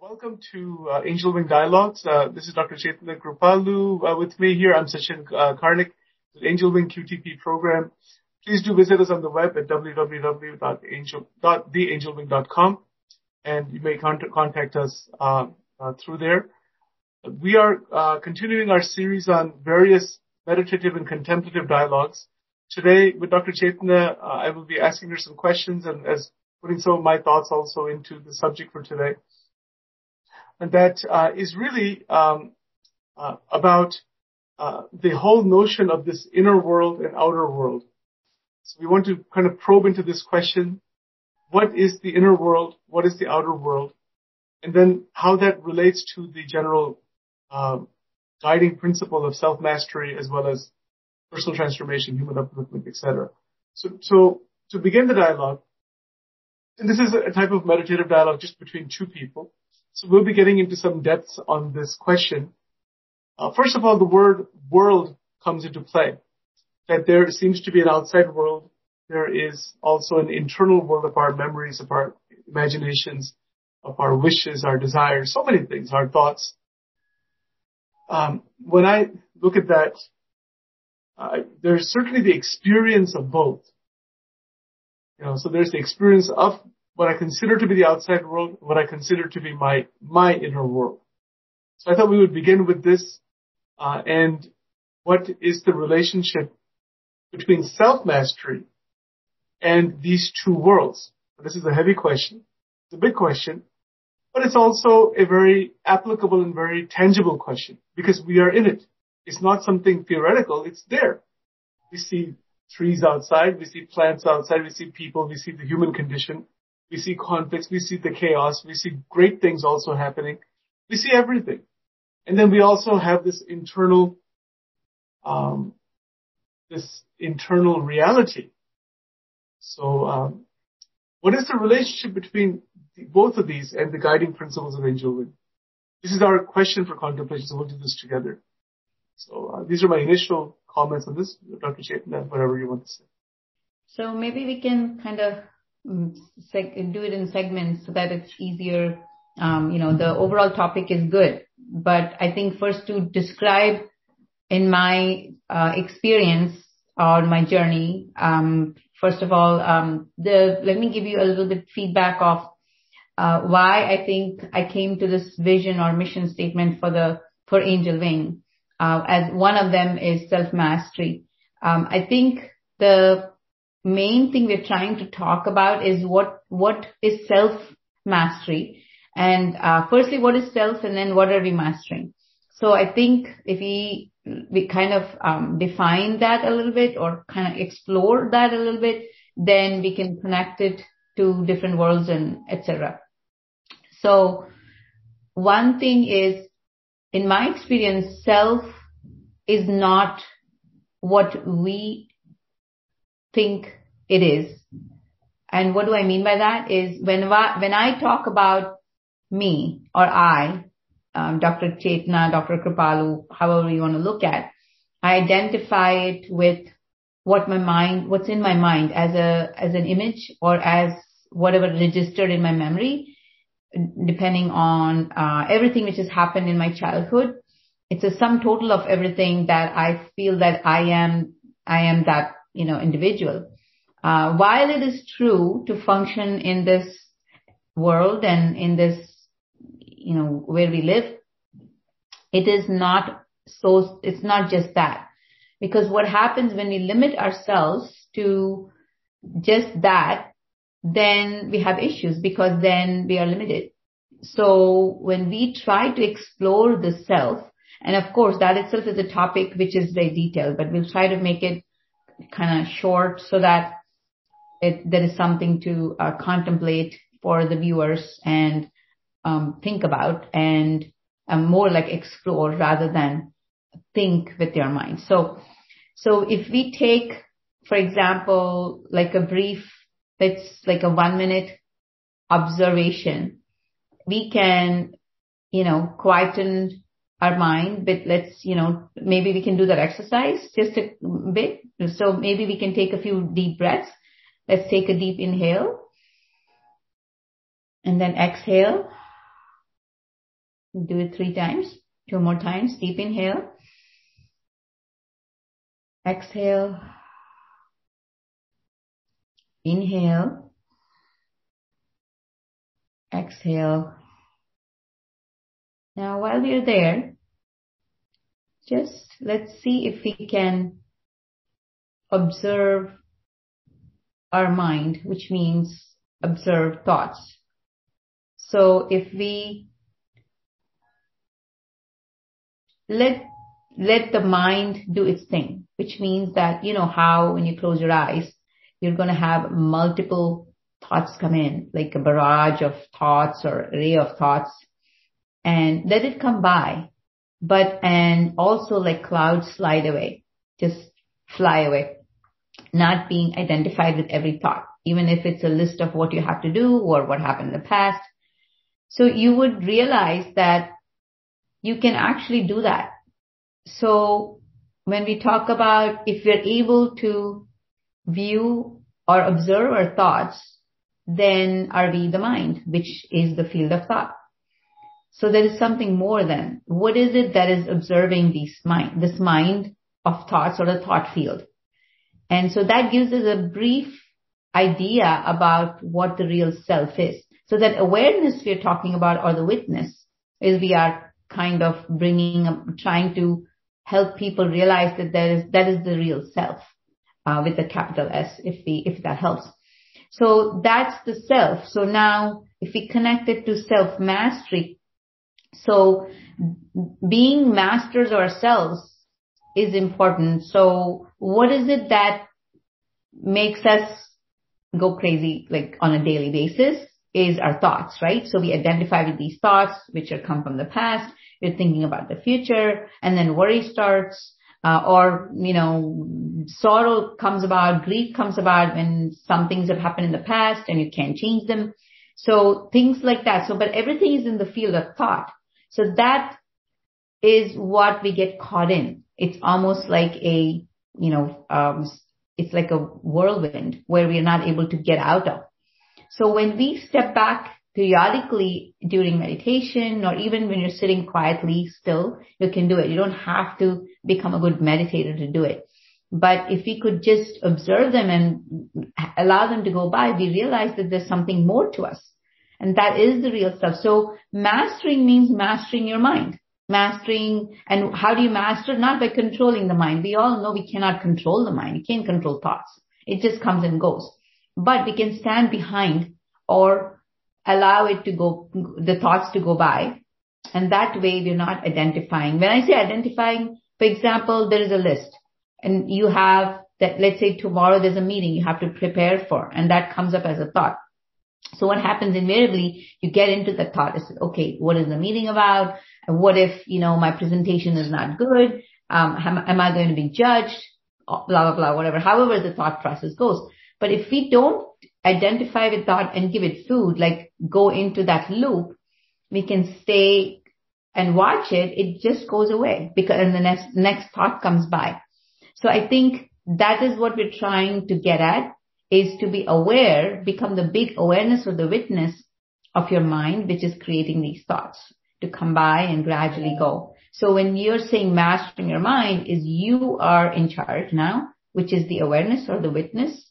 welcome to uh, Angel Wing Dialogues. Uh, this is Dr. Chaitanya Kripalu uh, with me here. I'm Sachin uh, Karnik with Angel Wing QTP program. Please do visit us on the web at www.theangelwing.com and you may contact, us uh, uh, through there. We are continuing our series on various meditative and contemplative dialogues. Today with Dr. Chaitanya, I will be asking her some questions and as putting some of my thoughts also into the subject for today that uh, is really um, uh, about uh, the whole notion of this inner world and outer world. So we want to kind of probe into this question: What is the inner world? What is the outer world? And then how that relates to the general um, guiding principle of self-mastery as well as personal transformation, human upliftment, etc. So, so to begin the dialogue, and this is a type of meditative dialogue just between two people. So we'll be getting into some depths on this question. Uh, first of all, the word world comes into play. That there seems to be an outside world. There is also an internal world of our memories, of our imaginations, of our wishes, our desires, so many things, our thoughts. Um, when I look at that, uh, there's certainly the experience of both. You know, so there's the experience of what I consider to be the outside world, what I consider to be my, my inner world. So I thought we would begin with this, uh, and what is the relationship between self-mastery and these two worlds? This is a heavy question. It's a big question, but it's also a very applicable and very tangible question because we are in it. It's not something theoretical. It's there. We see trees outside. We see plants outside. We see people. We see the human condition. We see conflicts. We see the chaos. We see great things also happening. We see everything. And then we also have this internal, um, this internal reality. So, um, what is the relationship between both of these and the guiding principles of angel wing? This is our question for contemplation, so we'll do this together. So uh, these are my initial comments on this, Dr. Chaitanya, whatever you want to say. So maybe we can kind of Mm, do it in segments so that it's easier. Um, you know, the overall topic is good, but I think first to describe in my uh, experience or my journey, um, first of all, um, the let me give you a little bit feedback of uh, why I think I came to this vision or mission statement for the for Angel Wing. Uh, as one of them is self mastery. Um, I think the main thing we're trying to talk about is what what is self mastery and uh, firstly what is self and then what are we mastering? So i think if we we kind of um, define that a little bit or kind of explore that a little bit then we can connect it to different worlds and etc so one thing is in my experience self is not what we think it is. And what do I mean by that is when, when I talk about me or I, um, Dr. Chetna, Dr. Kripalu, however you want to look at, I identify it with what my mind, what's in my mind as a, as an image or as whatever registered in my memory, depending on, uh, everything which has happened in my childhood. It's a sum total of everything that I feel that I am, I am that you know, individual. Uh, while it is true to function in this world and in this, you know, where we live, it is not so, it's not just that. Because what happens when we limit ourselves to just that, then we have issues because then we are limited. So when we try to explore the self, and of course that itself is a topic which is very detailed, but we'll try to make it kind of short so that it, there is something to uh, contemplate for the viewers and um, think about and um, more like explore rather than think with your mind. So, so if we take, for example, like a brief, it's like a one minute observation, we can, you know, quieten our mind, but let's, you know, maybe we can do that exercise just a bit. So maybe we can take a few deep breaths. Let's take a deep inhale and then exhale. Do it three times. Two more times. Deep inhale. Exhale. Inhale. Exhale. Now while you're there, just let's see if we can observe our mind, which means observe thoughts. So if we let let the mind do its thing, which means that you know how when you close your eyes, you're going to have multiple thoughts come in, like a barrage of thoughts or array of thoughts, and let it come by. But and also like clouds slide away, just fly away, not being identified with every thought, even if it's a list of what you have to do or what happened in the past. So you would realize that you can actually do that. So when we talk about if we're able to view or observe our thoughts, then are we the mind, which is the field of thought. So there is something more than what is it that is observing this mind, this mind of thoughts or the thought field. And so that gives us a brief idea about what the real self is. So that awareness we're talking about or the witness is we are kind of bringing, trying to help people realize that there is, that is the real self, uh, with a capital S if we, if that helps. So that's the self. So now if we connect it to self mastery, so being masters ourselves is important. So what is it that makes us go crazy like on a daily basis? is our thoughts, right? So we identify with these thoughts, which are come from the past. You're thinking about the future and then worry starts. Uh, or, you know, sorrow comes about, grief comes about when some things have happened in the past and you can't change them. So things like that. So, but everything is in the field of thought. So that is what we get caught in. It's almost like a, you know, um, it's like a whirlwind where we are not able to get out of. So when we step back periodically during meditation or even when you're sitting quietly still, you can do it. You don't have to become a good meditator to do it. But if we could just observe them and allow them to go by, we realize that there's something more to us. And that is the real stuff. So mastering means mastering your mind. Mastering, and how do you master? Not by controlling the mind. We all know we cannot control the mind. You can't control thoughts. It just comes and goes but we can stand behind or allow it to go, the thoughts to go by. And that way we're not identifying. When I say identifying, for example, there is a list and you have that, let's say tomorrow there's a meeting you have to prepare for and that comes up as a thought. So what happens invariably, you get into the thought, is, okay, what is the meeting about? What if, you know, my presentation is not good? Um, am, am I going to be judged? Blah, blah, blah, whatever. However the thought process goes. But if we don't identify with thought and give it food, like go into that loop, we can stay and watch it. It just goes away because and the next, next thought comes by. So I think that is what we're trying to get at is to be aware, become the big awareness or the witness of your mind, which is creating these thoughts to come by and gradually go. So when you're saying mastering your mind is you are in charge now, which is the awareness or the witness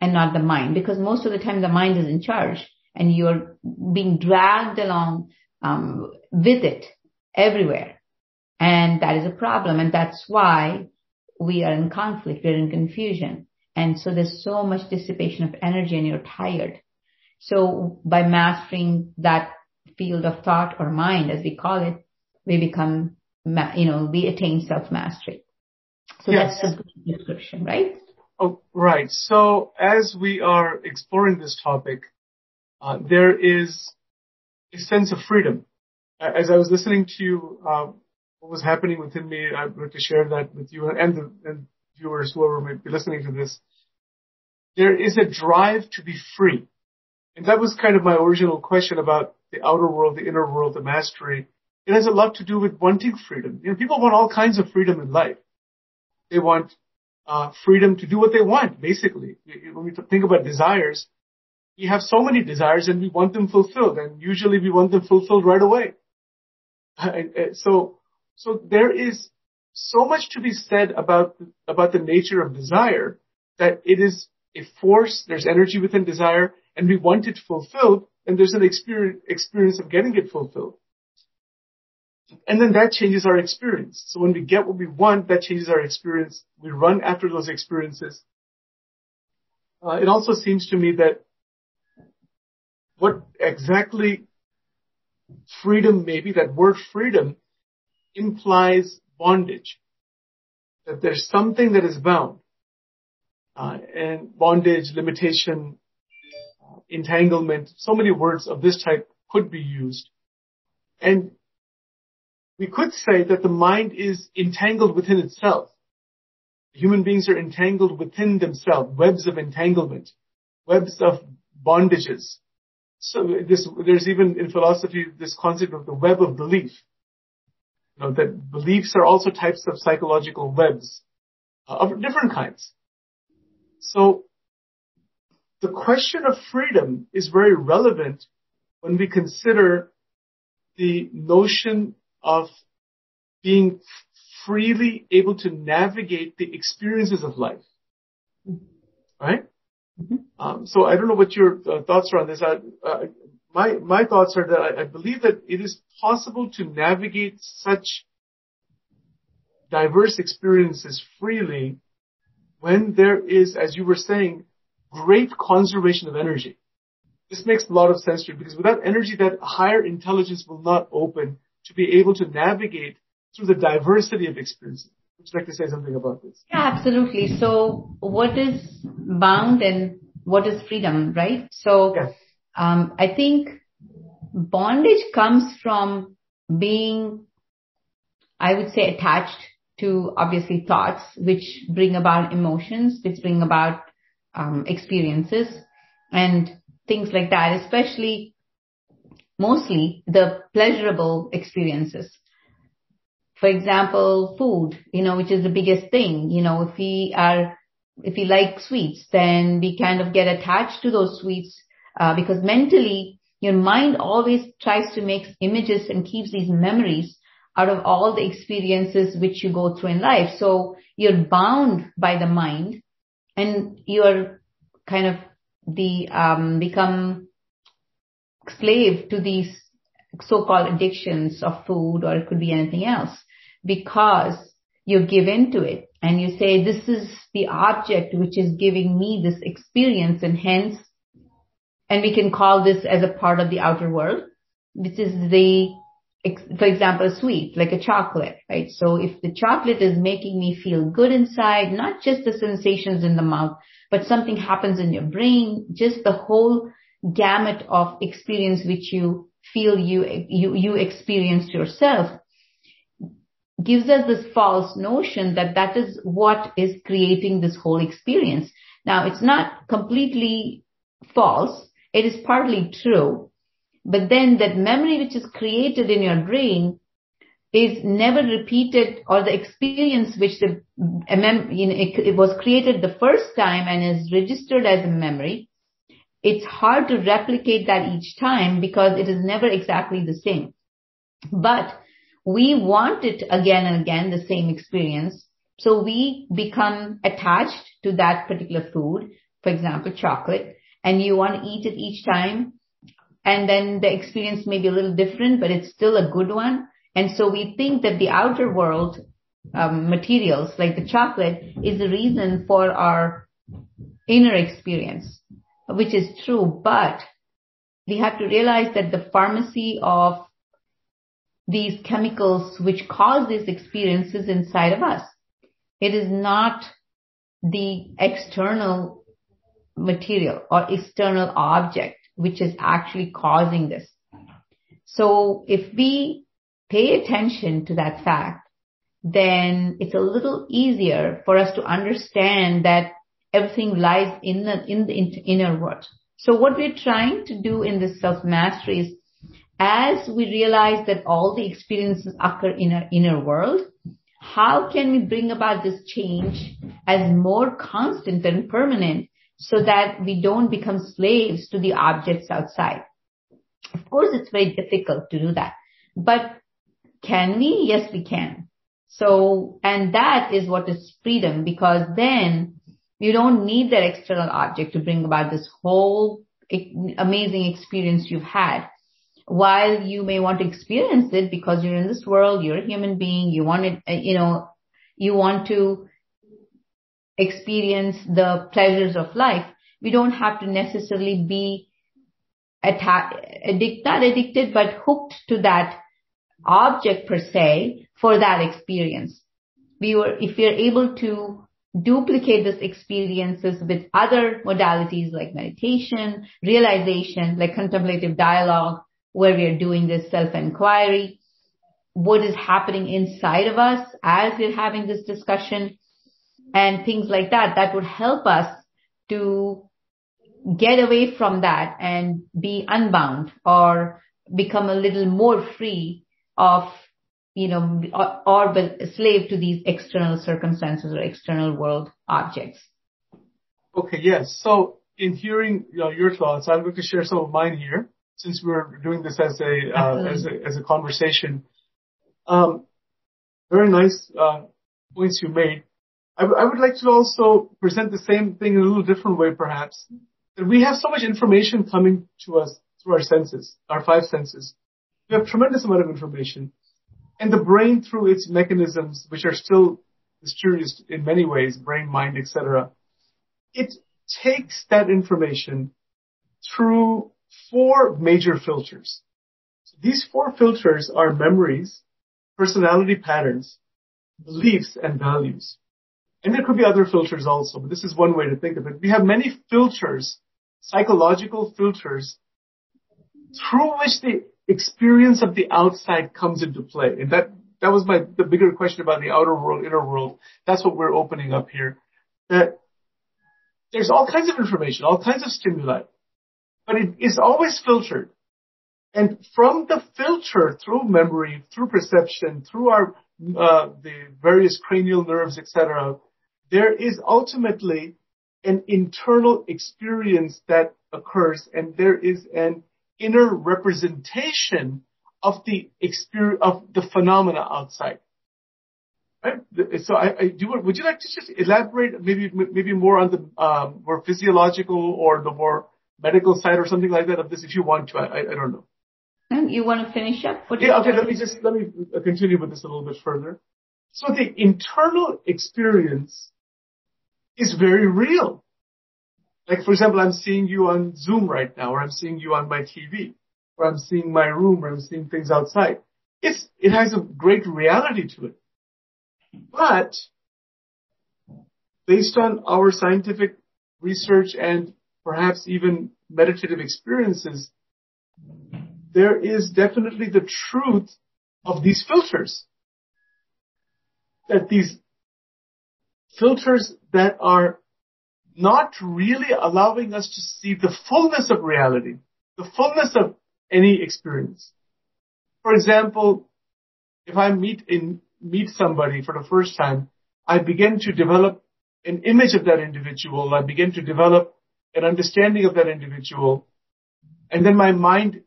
and not the mind because most of the time the mind is in charge and you're being dragged along um, with it everywhere. And that is a problem. And that's why we are in conflict. We're in confusion. And so there's so much dissipation of energy and you're tired. So by mastering that field of thought or mind, as we call it, we become, you know, we attain self-mastery. So yes. that's the description, right? Oh, right. So as we are exploring this topic, uh, there is a sense of freedom. As I was listening to you, uh, what was happening within me, I would to share that with you and the and viewers, whoever may be listening to this. There is a drive to be free. And that was kind of my original question about the outer world, the inner world, the mastery. It has a lot to do with wanting freedom. You know, people want all kinds of freedom in life. They want uh, freedom to do what they want, basically. When we think about desires, we have so many desires and we want them fulfilled and usually we want them fulfilled right away. So, so there is so much to be said about, about the nature of desire that it is a force, there's energy within desire, and we want it fulfilled, and there's an experience, experience of getting it fulfilled. And then that changes our experience. So when we get what we want, that changes our experience. We run after those experiences. Uh, it also seems to me that what exactly freedom maybe, that word freedom implies bondage. That there's something that is bound. Uh, and bondage, limitation, uh, entanglement, so many words of this type could be used. And we could say that the mind is entangled within itself. Human beings are entangled within themselves, webs of entanglement, webs of bondages. So this, there's even in philosophy this concept of the web of belief. You know, that beliefs are also types of psychological webs uh, of different kinds. So the question of freedom is very relevant when we consider the notion of being freely able to navigate the experiences of life. Right? Mm-hmm. Um, so I don't know what your uh, thoughts are on this. I, uh, my my thoughts are that I, I, believe that it is possible to navigate such diverse experiences freely when there is, as you were saying, great conservation of energy. This makes a lot of sense to me because without energy, that higher intelligence will not open to be able to navigate through the diversity of experiences. Would you like to say something about this? Yeah, absolutely. So what is bound and what is freedom, right? So yes. um, I think bondage comes from being, I would say, attached to obviously thoughts, which bring about emotions, which bring about um, experiences and things like that, especially mostly the pleasurable experiences. For example, food, you know, which is the biggest thing. You know, if we are, if we like sweets, then we kind of get attached to those sweets, uh, because mentally your mind always tries to make images and keeps these memories out of all the experiences which you go through in life. So you're bound by the mind and you're kind of the, um, become slave to these so-called addictions of food or it could be anything else because you give into it and you say, this is the object which is giving me this experience and hence, and we can call this as a part of the outer world. which is the, for example, a sweet, like a chocolate, right? So if the chocolate is making me feel good inside, not just the sensations in the mouth, but something happens in your brain, just the whole gamut of experience which you feel you, you, you experienced yourself gives us this false notion that that is what is creating this whole experience. Now it's not completely false. It is partly true. But then that memory which is created in your brain is never repeated or the experience which the, you know, it, it was created the first time and is registered as a memory. It's hard to replicate that each time because it is never exactly the same. But we want it again and again, the same experience. So we become attached to that particular food, for example, chocolate, and you want to eat it each time. And then the experience may be a little different, but it's still a good one. And so we think that the outer world um, materials, like the chocolate, is the reason for our inner experience, which is true. But we have to realize that the pharmacy of these chemicals which cause these experiences inside of us. It is not the external material or external object which is actually causing this. So if we pay attention to that fact, then it's a little easier for us to understand that everything lies in the, in the inner world. So what we're trying to do in this self-mastery is as we realize that all the experiences occur in our inner world, how can we bring about this change as more constant and permanent so that we don't become slaves to the objects outside? Of course, it's very difficult to do that, but can we? Yes, we can. So, and that is what is freedom because then you don't need that external object to bring about this whole amazing experience you've had. While you may want to experience it because you're in this world, you're a human being, you want it, you know, you want to experience the pleasures of life. We don't have to necessarily be atta- not addicted, but hooked to that object per se for that experience. We were, if we are able to duplicate this experiences with other modalities like meditation, realization, like contemplative dialogue, where we are doing this self-inquiry, what is happening inside of us as we're having this discussion and things like that, that would help us to get away from that and be unbound or become a little more free of you know, or, or a slave to these external circumstances or external world objects. Okay, yes. So in hearing you know, your thoughts, I'm going to share some of mine here since we're doing this as a uh, as a as a conversation. Um, very nice uh, points you made. I, w- I would like to also present the same thing in a little different way, perhaps. That we have so much information coming to us through our senses, our five senses. We have tremendous amount of information. And the brain through its mechanisms, which are still mysterious in many ways, brain, mind, etc., it takes that information through four major filters. So these four filters are memories, personality patterns, beliefs, and values. And there could be other filters also, but this is one way to think of it. We have many filters, psychological filters, through which the experience of the outside comes into play. And that, that was my, the bigger question about the outer world, inner world. That's what we're opening up here. That there's all kinds of information, all kinds of stimuli, but it is always filtered. And from the filter through memory, through perception, through our, uh, the various cranial nerves, etc., there is ultimately an internal experience that occurs and there is an inner representation of the experience of the phenomena outside. Right? So I, I do. Would you like to just elaborate, maybe maybe more on the um, more physiological or the more medical side or something like that of this, if you want to? I, I don't know. And you want to finish up? yeah. Okay. Let me just let me continue with this a little bit further. So the internal experience is very real. Like, for example, I'm seeing you on Zoom right now, or I'm seeing you on my TV, or I'm seeing my room, or I'm seeing things outside. It's, it has a great reality to it. But, based on our scientific research and perhaps even meditative experiences, there is definitely the truth of these filters. That these filters that are not really allowing us to see the fullness of reality, the fullness of any experience. For example, if I meet in, meet somebody for the first time, I begin to develop an image of that individual. I begin to develop an understanding of that individual. And then my mind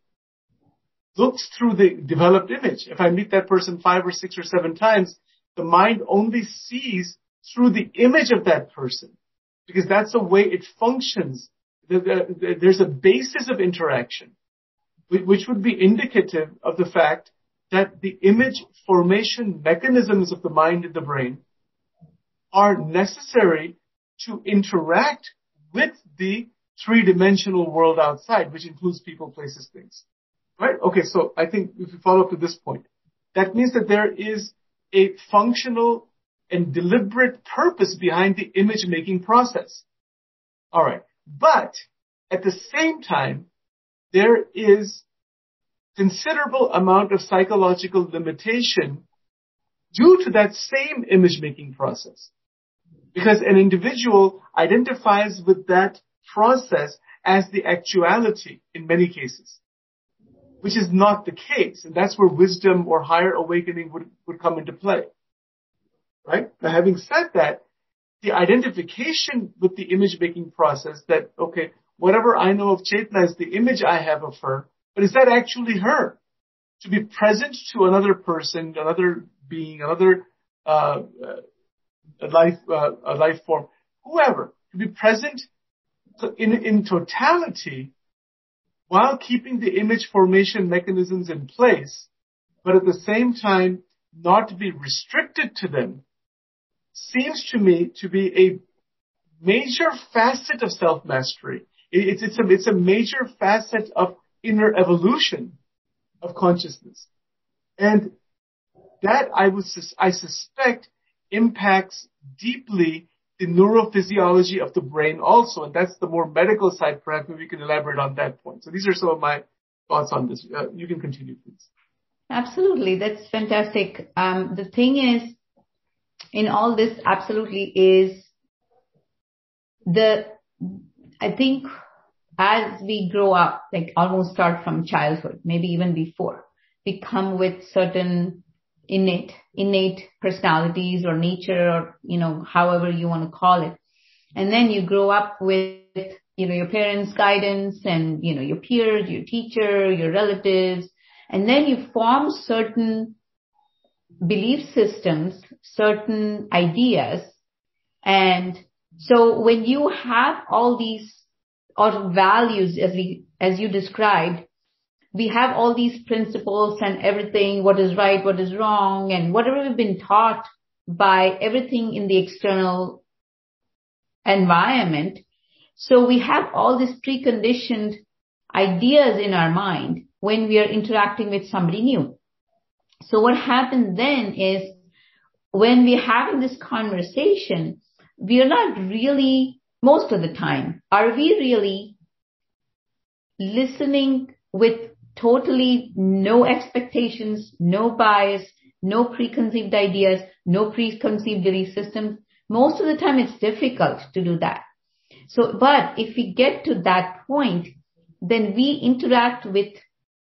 looks through the developed image. If I meet that person five or six or seven times, the mind only sees through the image of that person because that's the way it functions. There's a basis of interaction, which would be indicative of the fact that the image formation mechanisms of the mind and the brain are necessary to interact with the three-dimensional world outside, which includes people, places, things. Right? Okay, so I think if you follow up to this point, that means that there is a functional and deliberate purpose behind the image making process. All right. But at the same time, there is considerable amount of psychological limitation due to that same image making process. Because an individual identifies with that process as the actuality in many cases, which is not the case. And that's where wisdom or higher awakening would, would come into play right? Now, having said that, the identification with the image making process that, okay, whatever I know of Chetna is the image I have of her, but is that actually her? to be present to another person, another being, another uh, uh, life, uh, a life form, whoever, to be present in, in totality while keeping the image formation mechanisms in place, but at the same time not to be restricted to them, seems to me to be a major facet of self-mastery. It's, it's, a, it's a major facet of inner evolution of consciousness. And that I would, I suspect impacts deeply the neurophysiology of the brain also. And that's the more medical side. Perhaps we can elaborate on that point. So these are some of my thoughts on this. Uh, you can continue, please. Absolutely. That's fantastic. Um, the thing is, in all this, absolutely is the, I think as we grow up, like almost start from childhood, maybe even before, we come with certain innate, innate personalities or nature or, you know, however you want to call it. And then you grow up with, you know, your parents' guidance and, you know, your peers, your teacher, your relatives, and then you form certain belief systems, certain ideas. And so when you have all these or values as we, as you described, we have all these principles and everything, what is right, what is wrong, and whatever we've been taught by everything in the external environment. So we have all these preconditioned ideas in our mind when we are interacting with somebody new. So what happens then is when we're having this conversation, we are not really, most of the time, are we really listening with totally no expectations, no bias, no preconceived ideas, no preconceived belief systems? Most of the time it's difficult to do that. So, but if we get to that point, then we interact with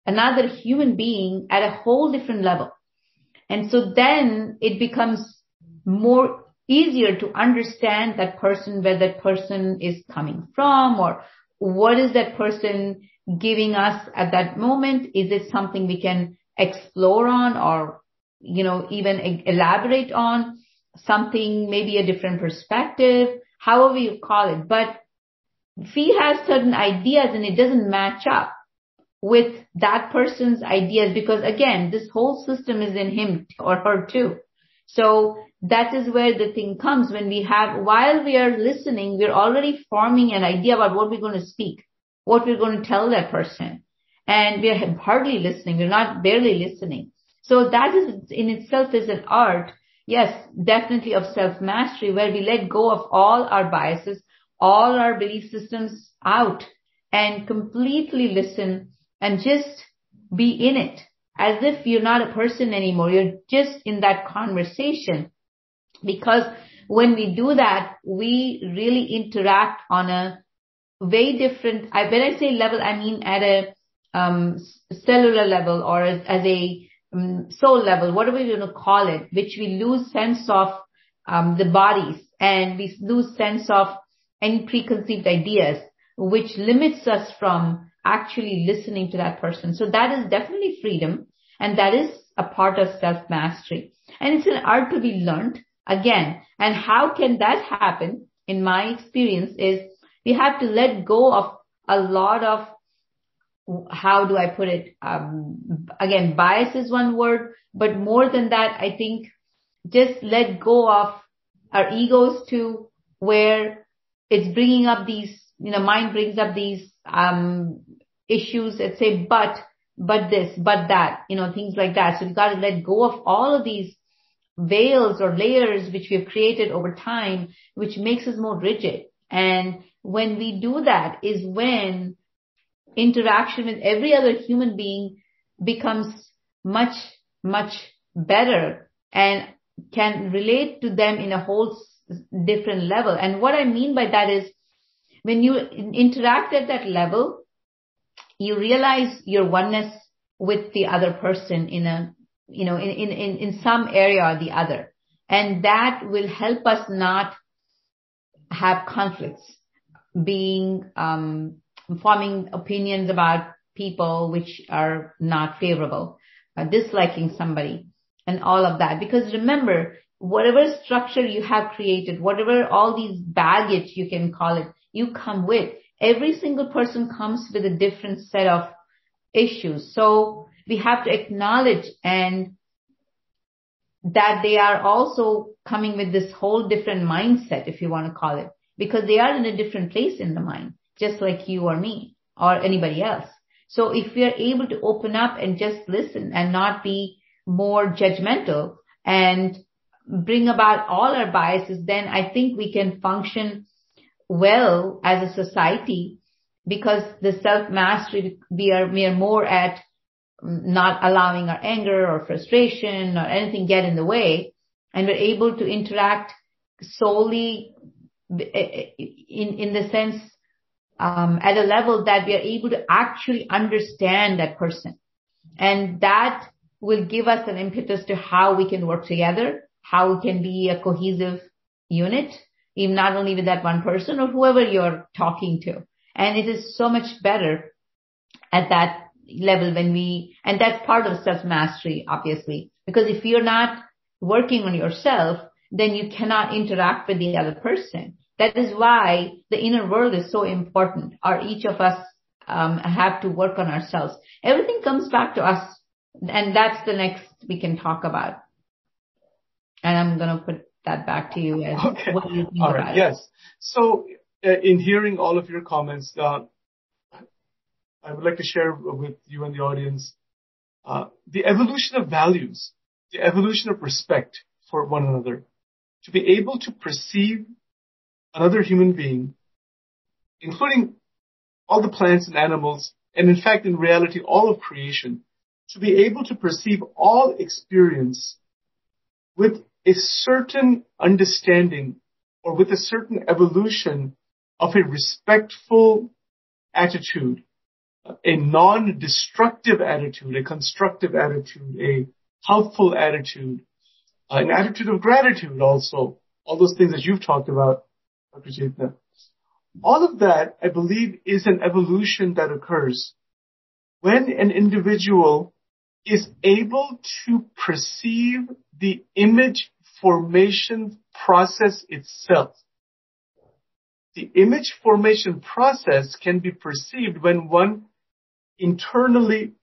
another human being at a whole different level. And so then it becomes more easier to understand that person, where that person is coming from or what is that person giving us at that moment? Is it something we can explore on or, you know, even elaborate on something, maybe a different perspective, however you call it. But if he has certain ideas and it doesn't match up, with that person's ideas because again, this whole system is in him or her too. So that is where the thing comes when we have, while we are listening, we're already forming an idea about what we're going to speak, what we're going to tell that person. And we're hardly listening. We're not barely listening. So that is in itself is an art. Yes, definitely of self mastery where we let go of all our biases, all our belief systems out and completely listen and just be in it as if you're not a person anymore. You're just in that conversation because when we do that, we really interact on a way different. I, when I say level, I mean at a um, cellular level or as, as a um, soul level, whatever you want to call it, which we lose sense of um, the bodies and we lose sense of any preconceived ideas, which limits us from actually listening to that person. So that is definitely freedom and that is a part of self mastery. And it's an art to be learned again. And how can that happen? In my experience is we have to let go of a lot of how do I put it? Um, again, bias is one word, but more than that, I think just let go of our egos to where it's bringing up these, you know, mind brings up these, um, issues that say, but, but this, but that, you know, things like that. So we've got to let go of all of these veils or layers which we've created over time, which makes us more rigid. And when we do that is when interaction with every other human being becomes much, much better and can relate to them in a whole different level. And what I mean by that is when you interact at that level, you realize your oneness with the other person in a, you know, in, in, in, some area or the other. And that will help us not have conflicts, being, um, forming opinions about people which are not favorable. uh, disliking somebody and all of that. Because remember, whatever structure you have created, whatever all these baggage you can call it, you come with. Every single person comes with a different set of issues. So we have to acknowledge and that they are also coming with this whole different mindset, if you want to call it, because they are in a different place in the mind, just like you or me or anybody else. So if we are able to open up and just listen and not be more judgmental and bring about all our biases, then I think we can function well as a society because the self mastery, we are, we are more at not allowing our anger or frustration or anything get in the way. And we're able to interact solely in, in the sense, um, at a level that we are able to actually understand that person. And that will give us an impetus to how we can work together, how we can be a cohesive unit, even not only with that one person or whoever you're talking to. And it is so much better at that level when we, and that's part of self mastery, obviously, because if you're not working on yourself, then you cannot interact with the other person. That is why the inner world is so important, or each of us um, have to work on ourselves. Everything comes back to us, and that's the next we can talk about. And I'm going to put that back to you. As okay. What you think all right. Yes. So, uh, in hearing all of your comments, uh, I would like to share with you and the audience uh, the evolution of values, the evolution of respect for one another, to be able to perceive another human being, including all the plants and animals, and in fact, in reality, all of creation, to be able to perceive all experience with a certain understanding or with a certain evolution of a respectful attitude a non-destructive attitude, a constructive attitude, a helpful attitude, an attitude of gratitude also. All those things that you've talked about, Dr. Chaitanya. All of that, I believe, is an evolution that occurs when an individual is able to perceive the image formation process itself. The image formation process can be perceived when one internally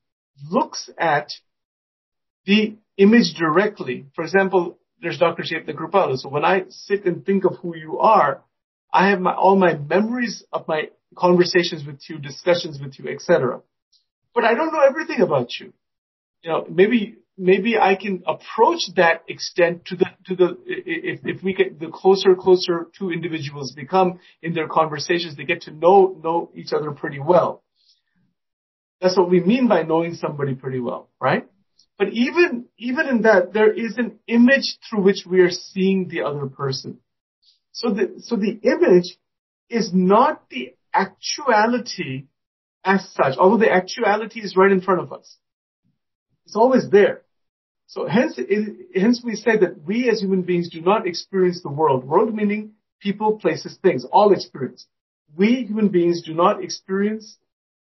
looks at the image directly. For example, there's Dr. Chaitanya Kripalu. So when I sit and think of who you are, I have my, all my memories of my conversations with you, discussions with you, etc. But I don't know everything about you. You know, maybe maybe I can approach that extent to the to the if if we get the closer closer two individuals become in their conversations, they get to know know each other pretty well. That's what we mean by knowing somebody pretty well, right? But even, even in that, there is an image through which we are seeing the other person. So the, so the image is not the actuality as such, although the actuality is right in front of us. It's always there. So hence, hence we say that we as human beings do not experience the world. World meaning people, places, things, all experience. We human beings do not experience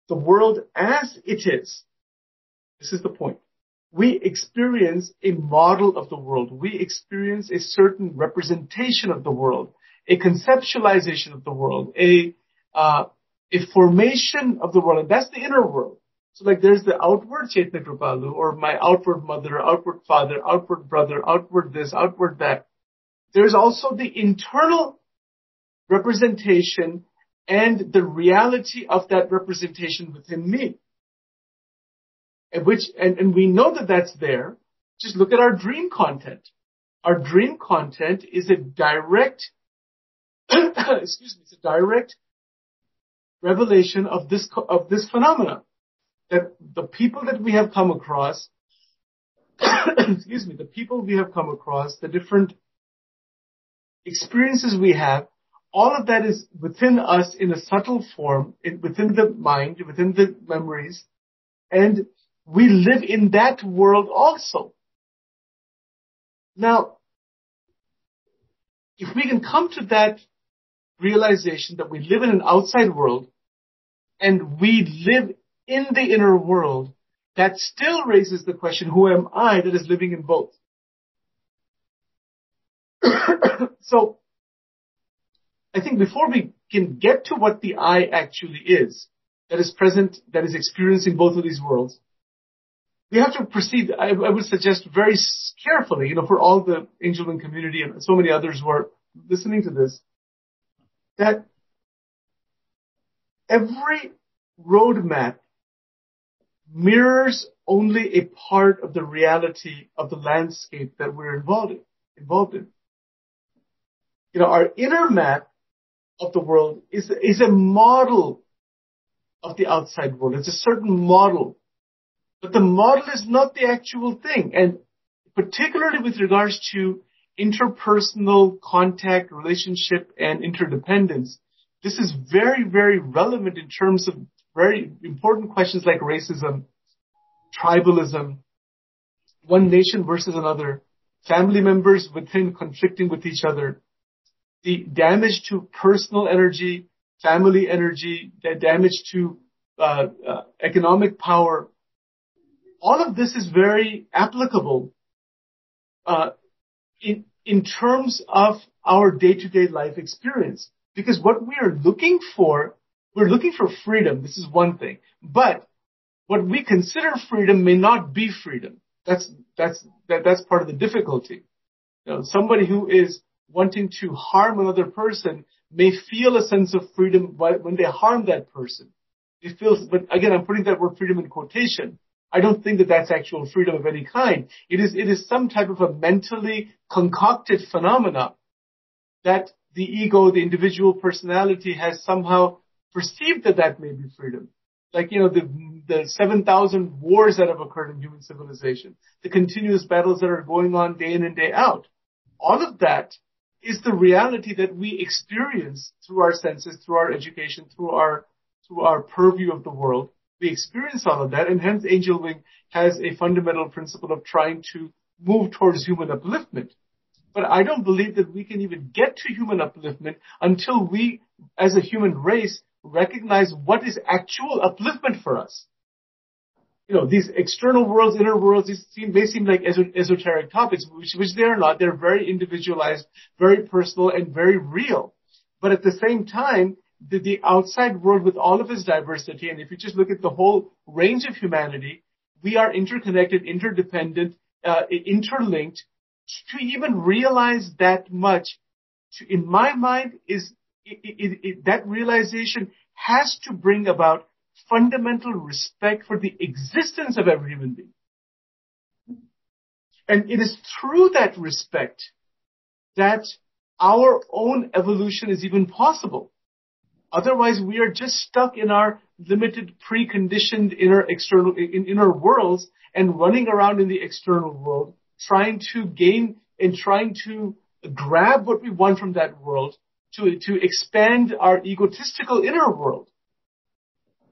the world as it is. This is the point. We experience a model of the world. We experience a certain representation of the world, a conceptualization of the world, a uh, a formation of the world, and that's the inner world. So like there's the outward Chaitanya Kripalu, or my outward mother, outward father, outward brother, outward this, outward that. There's also the internal representation and the reality of that representation within me. And which, and, and we know that that's there. Just look at our dream content. Our dream content is a direct, excuse me, it's a direct revelation of this, of this phenomena. That the people that we have come across, excuse me, the people we have come across, the different experiences we have, all of that is within us in a subtle form, in, within the mind, within the memories, and we live in that world also. Now, if we can come to that realization that we live in an outside world and we live in the inner world, that still raises the question, who am I that is living in both? so, I think before we can get to what the I actually is, that is present, that is experiencing both of these worlds, we have to proceed, I, I would suggest very carefully, you know, for all the Angelwing community and so many others who are listening to this, that every roadmap mirrors only a part of the reality of the landscape that we're involved in. Involved in. You know, our inner map of the world is, is a model of the outside world. It's a certain model. But the model is not the actual thing. And particularly with regards to interpersonal contact, relationship, and interdependence, this is very, very relevant in terms of very important questions like racism, tribalism, one nation versus another, family members within conflicting with each other, the damage to personal energy, family energy, the damage to uh, uh, economic power. All of this is very applicable uh, in in terms of our day-to-day life experience. Because what we are looking for, we're looking for freedom. This is one thing, but what we consider freedom may not be freedom. That's that's that, that's part of the difficulty. You know, somebody who is wanting to harm another person may feel a sense of freedom when they harm that person. It feels, but again, I'm putting that word freedom in quotation. I don't think that that's actual freedom of any kind. It is, it is some type of a mentally concocted phenomena that the ego, the individual personality has somehow perceived that that may be freedom. Like, you know, the, the 7,000 wars that have occurred in human civilization, the continuous battles that are going on day in and day out. All of that is the reality that we experience through our senses, through our education, through our, through our purview of the world. We experience all of that and hence angel wing has a fundamental principle of trying to move towards human upliftment. But I don't believe that we can even get to human upliftment until we, as a human race, recognize what is actual upliftment for us you know, these external worlds, inner worlds, these seem, may seem like esoteric topics, which, which they are not. They're very individualized, very personal, and very real. But at the same time, the, the outside world with all of its diversity, and if you just look at the whole range of humanity, we are interconnected, interdependent, uh, interlinked. To even realize that much, to, in my mind, is it, it, it, that realization has to bring about fundamental respect for the existence of every human being. And it is through that respect that our own evolution is even possible. Otherwise, we are just stuck in our limited, preconditioned inner external, in inner worlds and running around in the external world, trying to gain and trying to grab what we want from that world to, to expand our egotistical inner world.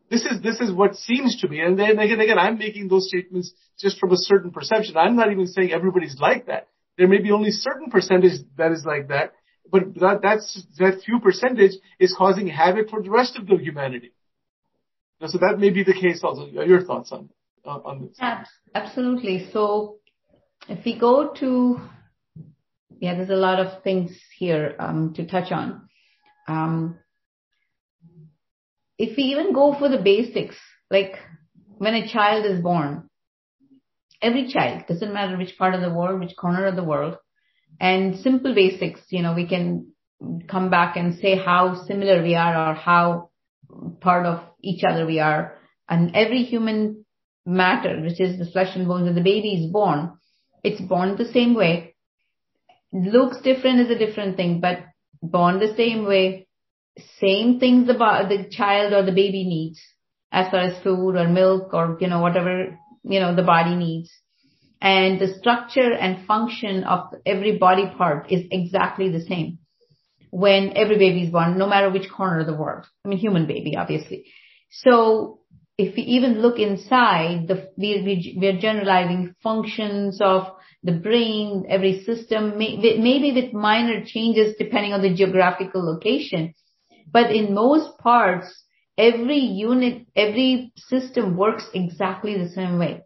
This is, this is what seems to be. And then again, again, I'm making those statements just from a certain perception. I'm not even saying everybody's like that. There may be only certain percentage that is like that, but that, that's, that few percentage is causing havoc for the rest of the humanity. So that may be the case also. Your thoughts on, on this? Absolutely. So if we go to, yeah, there's a lot of things here um, to touch on. Um, if we even go for the basics, like when a child is born, every child, doesn't matter which part of the world, which corner of the world, and simple basics, you know, we can come back and say how similar we are or how part of each other we are. And every human matter, which is the flesh and bones, when the baby is born, it's born the same way. Looks different is a different thing, but born the same way, same things the, the child or the baby needs as far as food or milk or, you know, whatever, you know, the body needs. And the structure and function of every body part is exactly the same when every baby is born, no matter which corner of the world. I mean, human baby, obviously. So if we even look inside, the, we, we are generalizing functions of the brain, every system, maybe with minor changes depending on the geographical location. But in most parts, every unit, every system works exactly the same way.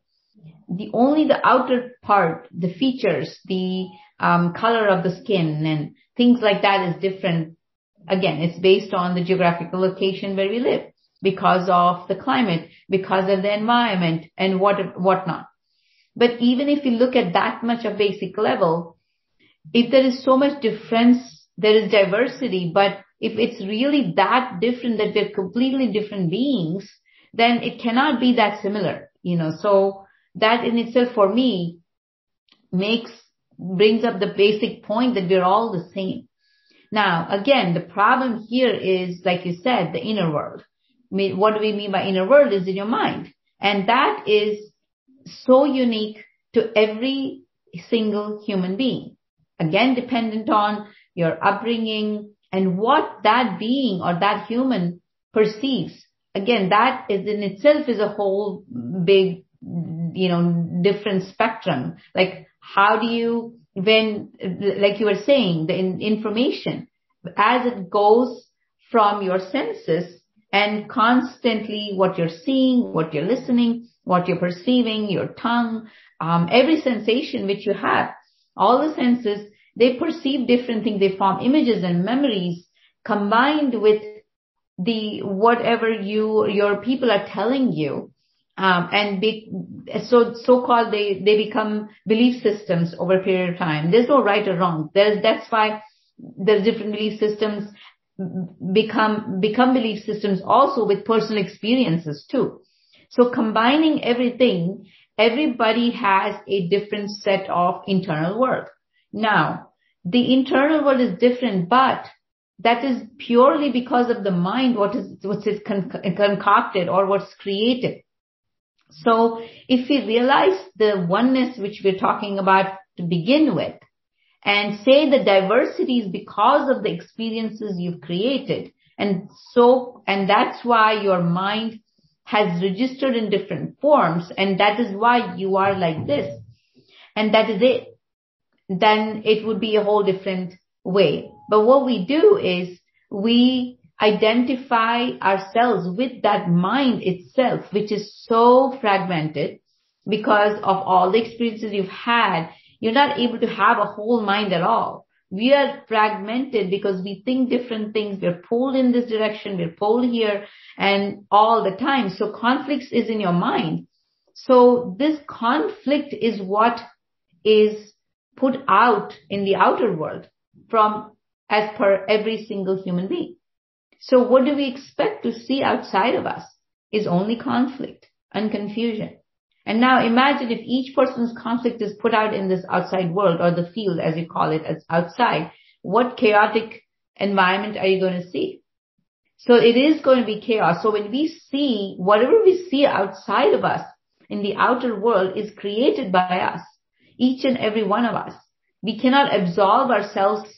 The only the outer part, the features, the um, color of the skin and things like that is different. Again, it's based on the geographical location where we live because of the climate, because of the environment and what, whatnot. But even if you look at that much of basic level, if there is so much difference, there is diversity, but if it's really that different that we're completely different beings, then it cannot be that similar, you know. So that in itself for me makes, brings up the basic point that we're all the same. Now, again, the problem here is, like you said, the inner world. What do we mean by inner world is in your mind. And that is so unique to every single human being. Again, dependent on your upbringing, and what that being or that human perceives. Again, that is in itself is a whole big, you know, different spectrum. Like how do you, when, like you were saying, the information, as it goes from your senses and constantly what you're seeing, what you're listening, what you're perceiving, your tongue, um, every sensation which you have, all the senses they perceive different things. They form images and memories combined with the whatever you your people are telling you. Um, and be, so so-called they they become belief systems over a period of time. There's no right or wrong. There's that's why there's different belief systems become become belief systems also with personal experiences too. So combining everything, everybody has a different set of internal work. Now, the internal world is different, but that is purely because of the mind, what is, what's it concocted or what's created. So if we realize the oneness which we're talking about to begin with and say the diversity is because of the experiences you've created. And so, and that's why your mind has registered in different forms and that is why you are like this. And that is it then it would be a whole different way. But what we do is we identify ourselves with that mind itself, which is so fragmented because of all the experiences you've had. You're not able to have a whole mind at all. We are fragmented because we think different things. We're pulled in this direction. We're pulled here and all the time. So conflicts is in your mind. So this conflict is what is put out in the outer world from as per every single human being. So what do we expect to see outside of us is only conflict and confusion. And now imagine if each person's conflict is put out in this outside world or the field as you call it as outside, what chaotic environment are you going to see? So it is going to be chaos. So when we see whatever we see outside of us in the outer world is created by us each and every one of us. We cannot absolve ourselves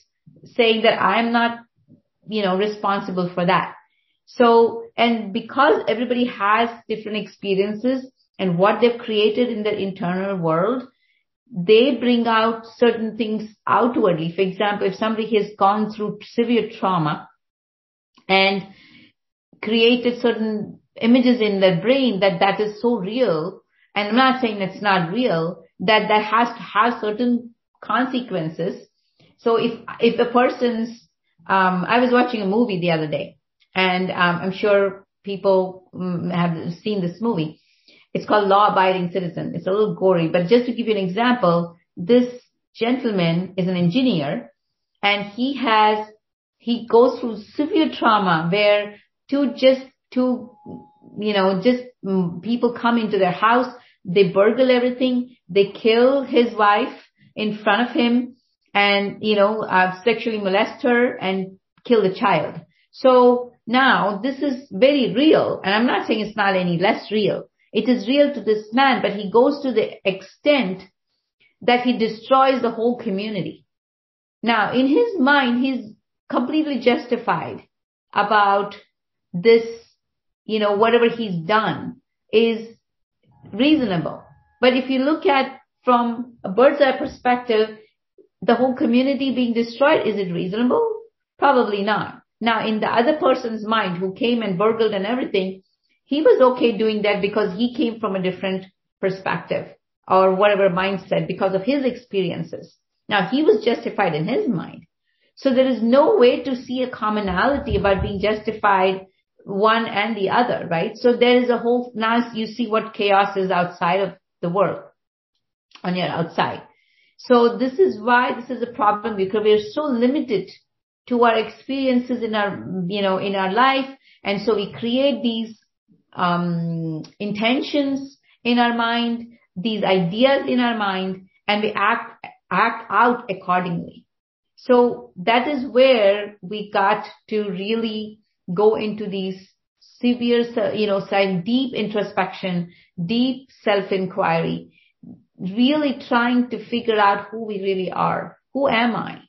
saying that I'm not, you know, responsible for that. So, and because everybody has different experiences and what they've created in their internal world, they bring out certain things outwardly. For example, if somebody has gone through severe trauma and created certain images in their brain that that is so real, and I'm not saying it's not real, that that has to have certain consequences. So if if a person's um, I was watching a movie the other day, and um, I'm sure people um, have seen this movie. It's called Law Abiding Citizen. It's a little gory, but just to give you an example, this gentleman is an engineer, and he has he goes through severe trauma where two just two you know just mm, people come into their house they burgle everything. They kill his wife in front of him and, you know, uh, sexually molest her and kill the child. So now this is very real. And I'm not saying it's not any less real. It is real to this man, but he goes to the extent that he destroys the whole community. Now, in his mind, he's completely justified about this, you know, whatever he's done is reasonable. But if you look at from a bird's eye perspective, the whole community being destroyed, is it reasonable? Probably not. Now, in the other person's mind who came and burgled and everything, he was okay doing that because he came from a different perspective or whatever mindset because of his experiences. Now, he was justified in his mind. So there is no way to see a commonality about being justified one and the other, right? So there is a whole, now you see what chaos is outside of the world on your outside. So this is why this is a problem because we're so limited to our experiences in our, you know, in our life. And so we create these, um, intentions in our mind, these ideas in our mind, and we act, act out accordingly. So that is where we got to really go into these severe, you know, deep introspection, deep self-inquiry, really trying to figure out who we really are. Who am I?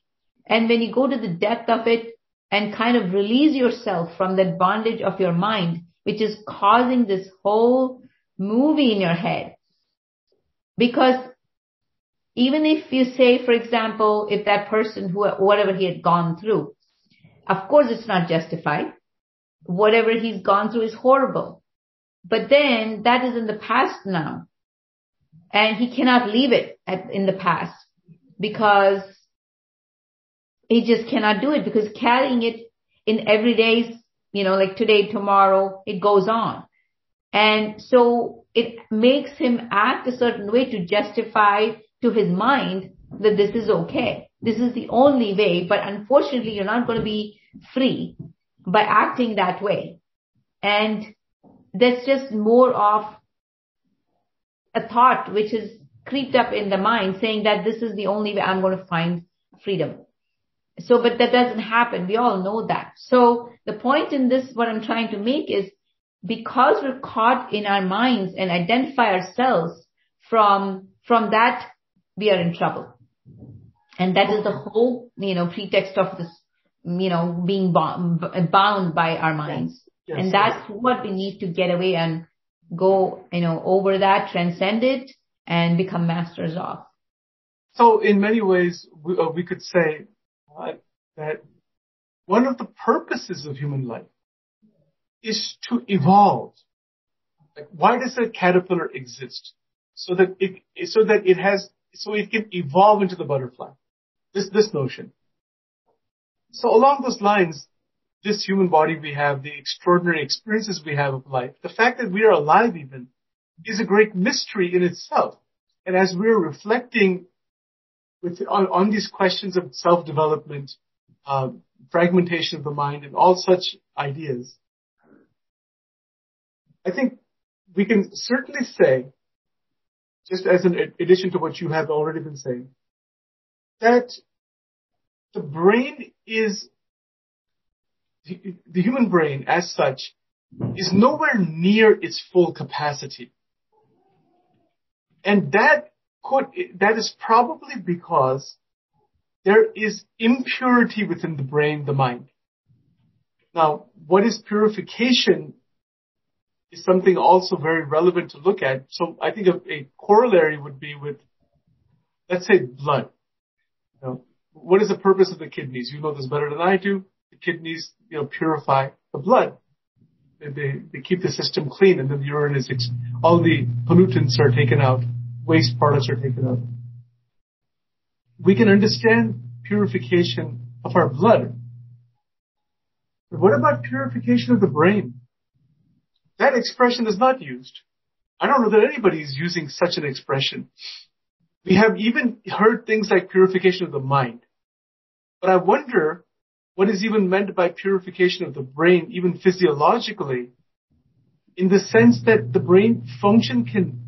And when you go to the depth of it and kind of release yourself from that bondage of your mind, which is causing this whole movie in your head. Because even if you say, for example, if that person who, whatever he had gone through, of course it's not justified. Whatever he's gone through is horrible. But then that is in the past now. And he cannot leave it at, in the past because he just cannot do it because carrying it in everyday's, you know, like today, tomorrow, it goes on. And so it makes him act a certain way to justify to his mind that this is okay. This is the only way, but unfortunately you're not going to be free by acting that way. And that's just more of a thought which is creeped up in the mind saying that this is the only way I'm going to find freedom. So, but that doesn't happen. We all know that. So the point in this, what I'm trying to make is because we're caught in our minds and identify ourselves from, from that, we are in trouble. And that is the whole, you know, pretext of this, you know, being bound, bound by our minds. Yes. and that's what we need to get away and go, you know, over that, transcend it and become masters of. So in many ways, we, uh, we could say that one of the purposes of human life is to evolve. Like, why does a caterpillar exist? So that it, so that it has, so it can evolve into the butterfly. This, this notion. So along those lines, this human body we have, the extraordinary experiences we have of life, the fact that we are alive even, is a great mystery in itself. And as we're reflecting with, on, on these questions of self-development, uh, fragmentation of the mind, and all such ideas, I think we can certainly say, just as an addition to what you have already been saying, that the brain is the, the human brain as such is nowhere near its full capacity. And that could, that is probably because there is impurity within the brain, the mind. Now, what is purification is something also very relevant to look at. So I think a, a corollary would be with, let's say, blood. You know, what is the purpose of the kidneys? You know this better than I do. The kidneys, you know, purify the blood. They, they, they keep the system clean and then the urine is, ex- all the pollutants are taken out, waste products are taken out. We can understand purification of our blood. But what about purification of the brain? That expression is not used. I don't know that anybody is using such an expression. We have even heard things like purification of the mind. But I wonder what is even meant by purification of the brain, even physiologically, in the sense that the brain function can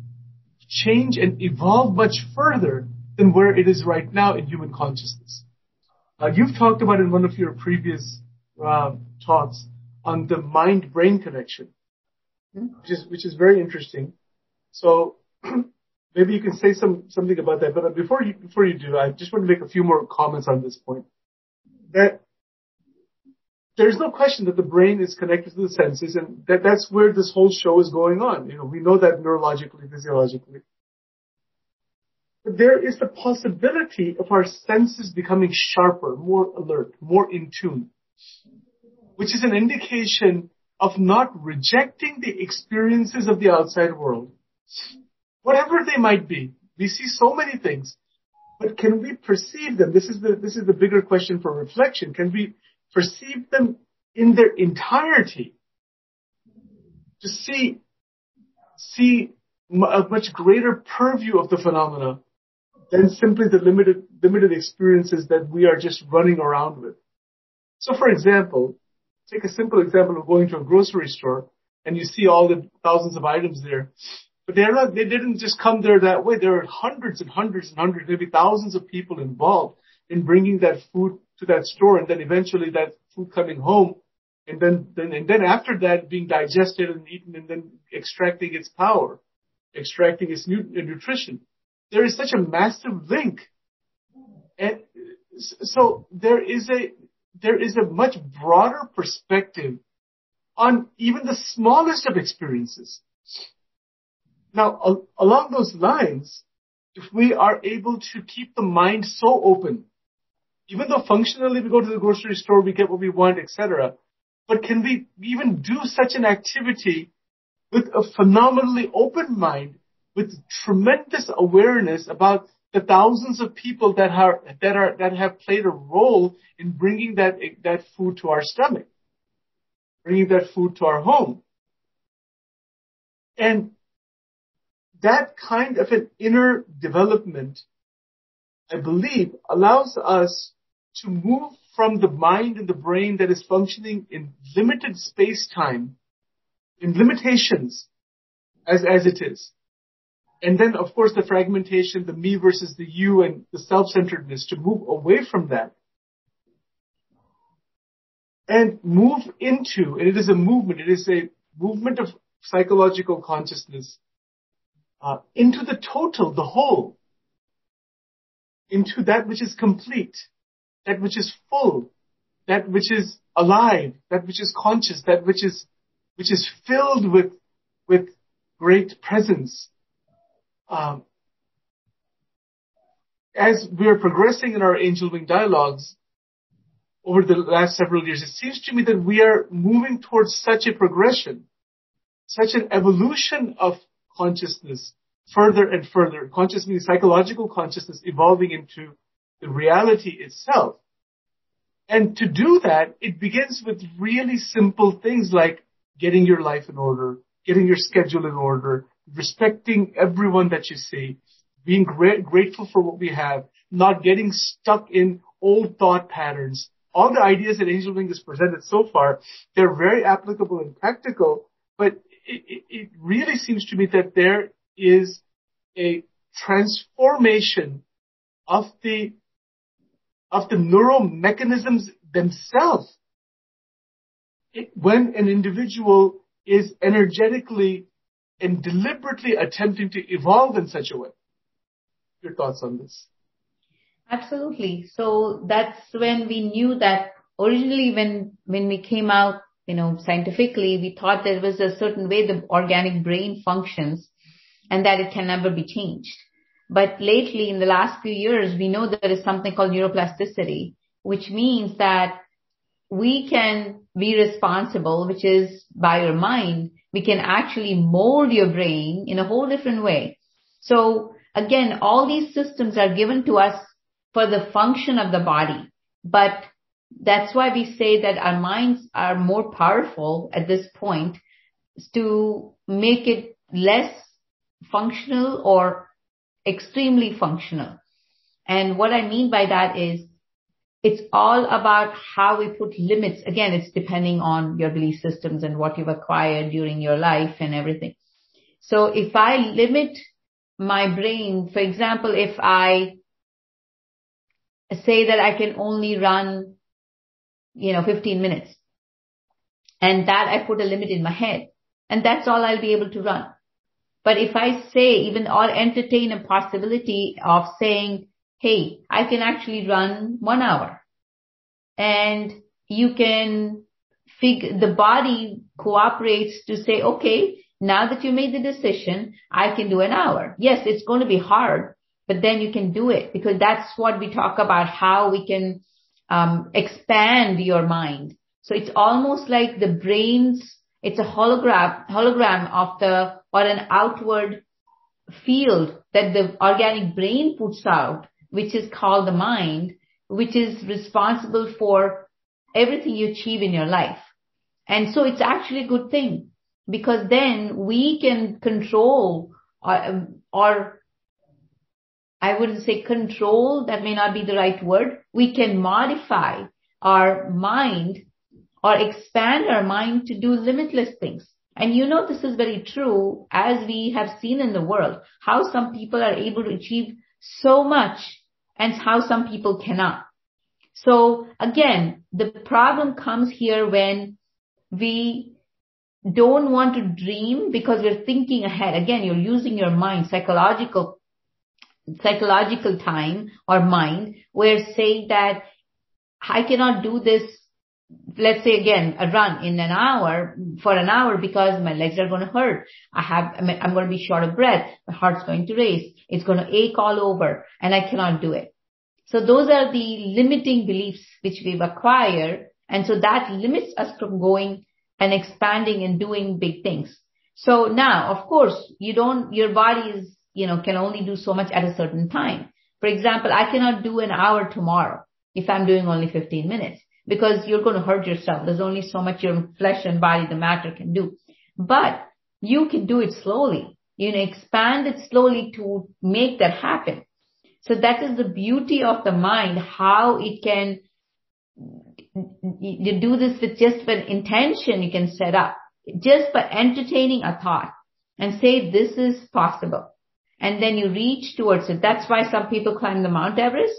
change and evolve much further than where it is right now in human consciousness. Uh, you've talked about in one of your previous uh, talks on the mind-brain connection which is which is very interesting. So maybe you can say some something about that. But before you before you do, I just want to make a few more comments on this point. That there's no question that the brain is connected to the senses, and that that's where this whole show is going on. You know, we know that neurologically, physiologically. But there is the possibility of our senses becoming sharper, more alert, more in tune. which is an indication of not rejecting the experiences of the outside world, whatever they might be. We see so many things, but can we perceive them? This is the, this is the bigger question for reflection. Can we perceive them in their entirety? To see, see a much greater purview of the phenomena than simply the limited, limited experiences that we are just running around with. So for example, take a simple example of going to a grocery store and you see all the thousands of items there. But they're not, they didn't just come there that way. There are hundreds and hundreds and hundreds, maybe thousands of people involved in bringing that food to that store and then eventually that food coming home and then, then, and then after that being digested and eaten and then extracting its power, extracting its nu- nutrition. There is such a massive link. And so there is a, there is a much broader perspective on even the smallest of experiences. Now, al- along those lines, if we are able to keep the mind so open, even though functionally we go to the grocery store, we get what we want, etc., but can we even do such an activity with a phenomenally open mind, with tremendous awareness about the thousands of people that are that are that have played a role in bringing that that food to our stomach, bringing that food to our home, and that kind of an inner development, I believe, allows us to move from the mind and the brain that is functioning in limited space time, in limitations, as as it is, and then, of course, the fragmentation, the me versus the you and the self-centeredness to move away from that. And move into, and it is a movement, it is a movement of psychological consciousness uh, into the total, the whole, into that which is complete, that which is full, that which is alive, that which is conscious, that which is, which is filled with, with great presence. Um, as we're progressing in our angel wing dialogues over the last several years, it seems to me that we are moving towards such a progression, such an evolution of consciousness further and further. Consciousness means psychological consciousness evolving into the reality itself. And to do that, it begins with really simple things like getting your life in order, getting your schedule in order, respecting everyone that you see, being gra- grateful for what we have, not getting stuck in old thought patterns. All the ideas that Angel Wing has presented so far, they're very applicable and practical, but it, it, it really seems to me that there is a transformation of the of the neural mechanisms themselves. It, when an individual is energetically and deliberately attempting to evolve in such a way. Your thoughts on this? Absolutely. So that's when we knew that originally when, when we came out, you know, scientifically, we thought there was a certain way the organic brain functions and that it can never be changed. But lately in the last few years, we know there is something called neuroplasticity, which means that we can be responsible, which is by your mind, we can actually mold your brain in a whole different way. So again, all these systems are given to us for the function of the body, but that's why we say that our minds are more powerful at this point to make it less functional or extremely functional. And what I mean by that is it's all about how we put limits. Again, it's depending on your belief systems and what you've acquired during your life and everything. So if I limit my brain, for example, if I say that I can only run, you know, 15 minutes and that I put a limit in my head and that's all I'll be able to run. But if I say even or entertain a possibility of saying, hey, I can actually run one hour. And you can figure, the body cooperates to say, okay, now that you made the decision, I can do an hour. Yes, it's going to be hard, but then you can do it because that's what we talk about, how we can um, expand your mind. So it's almost like the brain's, it's a hologram, hologram of the, or an outward field that the organic brain puts out, which is called the mind, which is responsible for everything you achieve in your life. And so it's actually a good thing because then we can control or, or I wouldn't say control, that may not be the right word. We can modify our mind or expand our mind to do limitless things. And you know this is very true as we have seen in the world, how some people are able to achieve so much and how some people cannot. So again, the problem comes here when we don't want to dream because we're thinking ahead. Again, you're using your mind, psychological, psychological time or mind. We're saying that I cannot do this. Let's say again, a run in an hour for an hour because my legs are going to hurt. I have, I'm going to be short of breath. My heart's going to race. It's going to ache all over and I cannot do it. So those are the limiting beliefs which we've acquired. And so that limits us from going and expanding and doing big things. So now, of course, you don't, your body is, you know, can only do so much at a certain time. For example, I cannot do an hour tomorrow if I'm doing only 15 minutes because you're going to hurt yourself. There's only so much your flesh and body, the matter can do. But you can do it slowly. You know, expand it slowly to make that happen. So that is the beauty of the mind, how it can you do this with just an intention you can set up, just by entertaining a thought and say this is possible. And then you reach towards it. That's why some people climb the Mount Everest,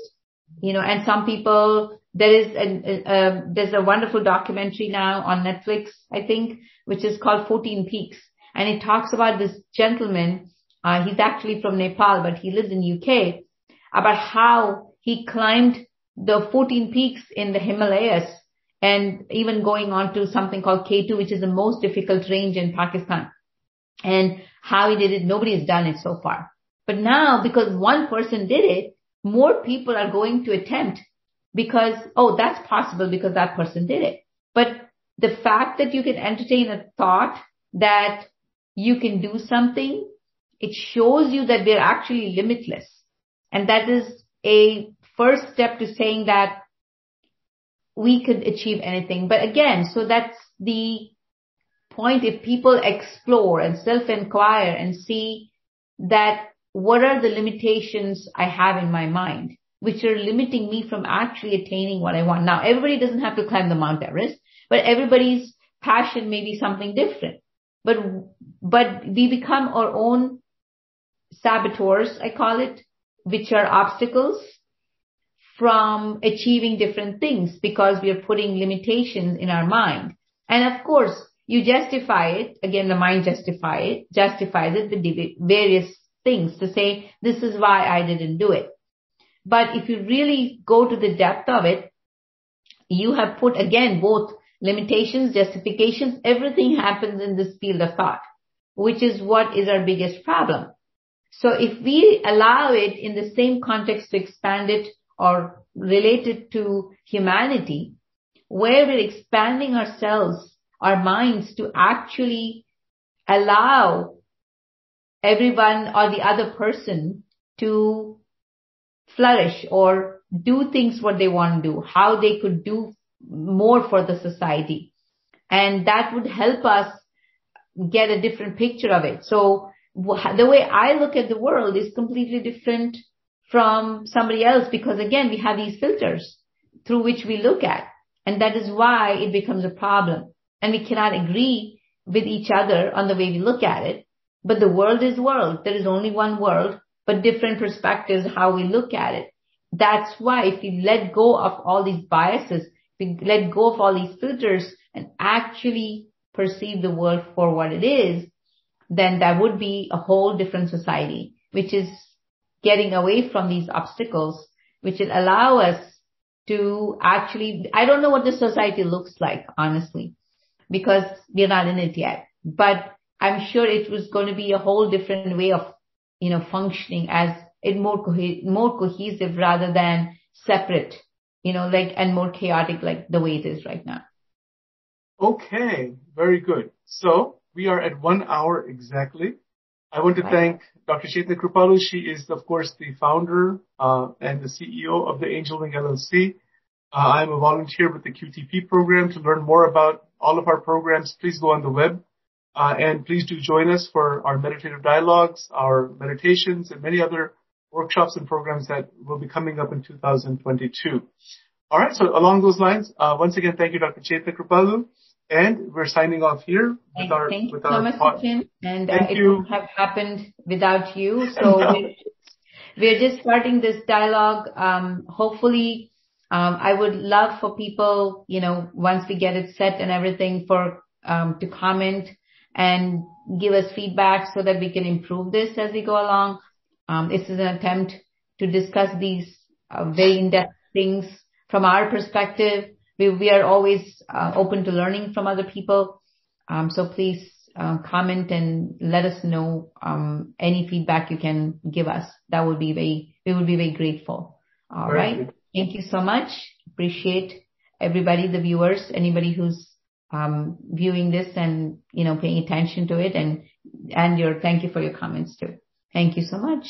you know, and some people, there is a, a, there's a wonderful documentary now on Netflix, I think, which is called 14 Peaks. And it talks about this gentleman, uh, he's actually from Nepal, but he lives in UK, about how he climbed the 14 peaks in the Himalayas and even going on to something called K2, which is the most difficult range in Pakistan. And how he did it, nobody has done it so far. But now, because one person did it, more people are going to attempt because, oh, that's possible because that person did it. But the fact that you can entertain a thought that you can do something, it shows you that we're actually limitless. And that is a first step to saying that we could achieve anything. But again, so that's the point. If people explore and self-inquire and see that what are the limitations I have in my mind, which are limiting me from actually attaining what I want. Now, everybody doesn't have to climb the Mount Everest, but everybody's passion may be something different. But, but we become our own saboteurs, I call it, which are obstacles from achieving different things because we are putting limitations in our mind. And of course, you justify it, again, the mind justify it, justifies it with various things to say, this is why I didn't do it. But if you really go to the depth of it, you have put again both limitations, justifications, everything happens in this field of thought, which is what is our biggest problem. So if we allow it in the same context to expand it or related to humanity, where we're expanding ourselves, our minds to actually allow everyone or the other person to flourish or do things what they want to do, how they could do more for the society. And that would help us get a different picture of it. So the way I look at the world is completely different from somebody else because again, we have these filters through which we look at. And that is why it becomes a problem. And we cannot agree with each other on the way we look at it. But the world is world. There is only one world, but different perspectives how we look at it. That's why if we let go of all these biases, we let go of all these filters and actually perceive the world for what it is, then that would be a whole different society, which is getting away from these obstacles, which will allow us to actually, I don't know what the society looks like, honestly, because we're not in it yet, but I'm sure it was going to be a whole different way of, you know, functioning as it more, co- more cohesive rather than separate, you know, like, and more chaotic like the way it is right now. Okay, very good. So we are at one hour exactly. I want to thank Dr. Chaitanya Kripalu. She is, of course, the founder uh, and the CEO of the Angel Wing LLC. Uh, I'm a volunteer with the QTP program. To learn more about all of our programs, please go on the web. Uh, and please do join us for our meditative dialogues, our meditations, and many other workshops and programs that will be coming up in 2022. All right. So along those lines, uh, once again, thank you, Dr. Chaitanya Kripalu. And we're signing off here with our Thank with you our so much, pod- And uh, it wouldn't have happened without you. So no. we're, we're, just starting this dialogue. Um, hopefully, um, I would love for people, you know, once we get it set and everything, for um, to comment and give us feedback so that we can improve this as we go along. Um, this is an attempt to discuss these uh, very in-depth things from our perspective we, we are always uh, open to learning from other people. Um, so please uh, comment and let us know um, any feedback you can give us. That would be very, we would be very grateful. All right. Thank you so much. Appreciate everybody, the viewers, anybody who's um, viewing this and you know paying attention to it, and and your thank you for your comments too. Thank you so much.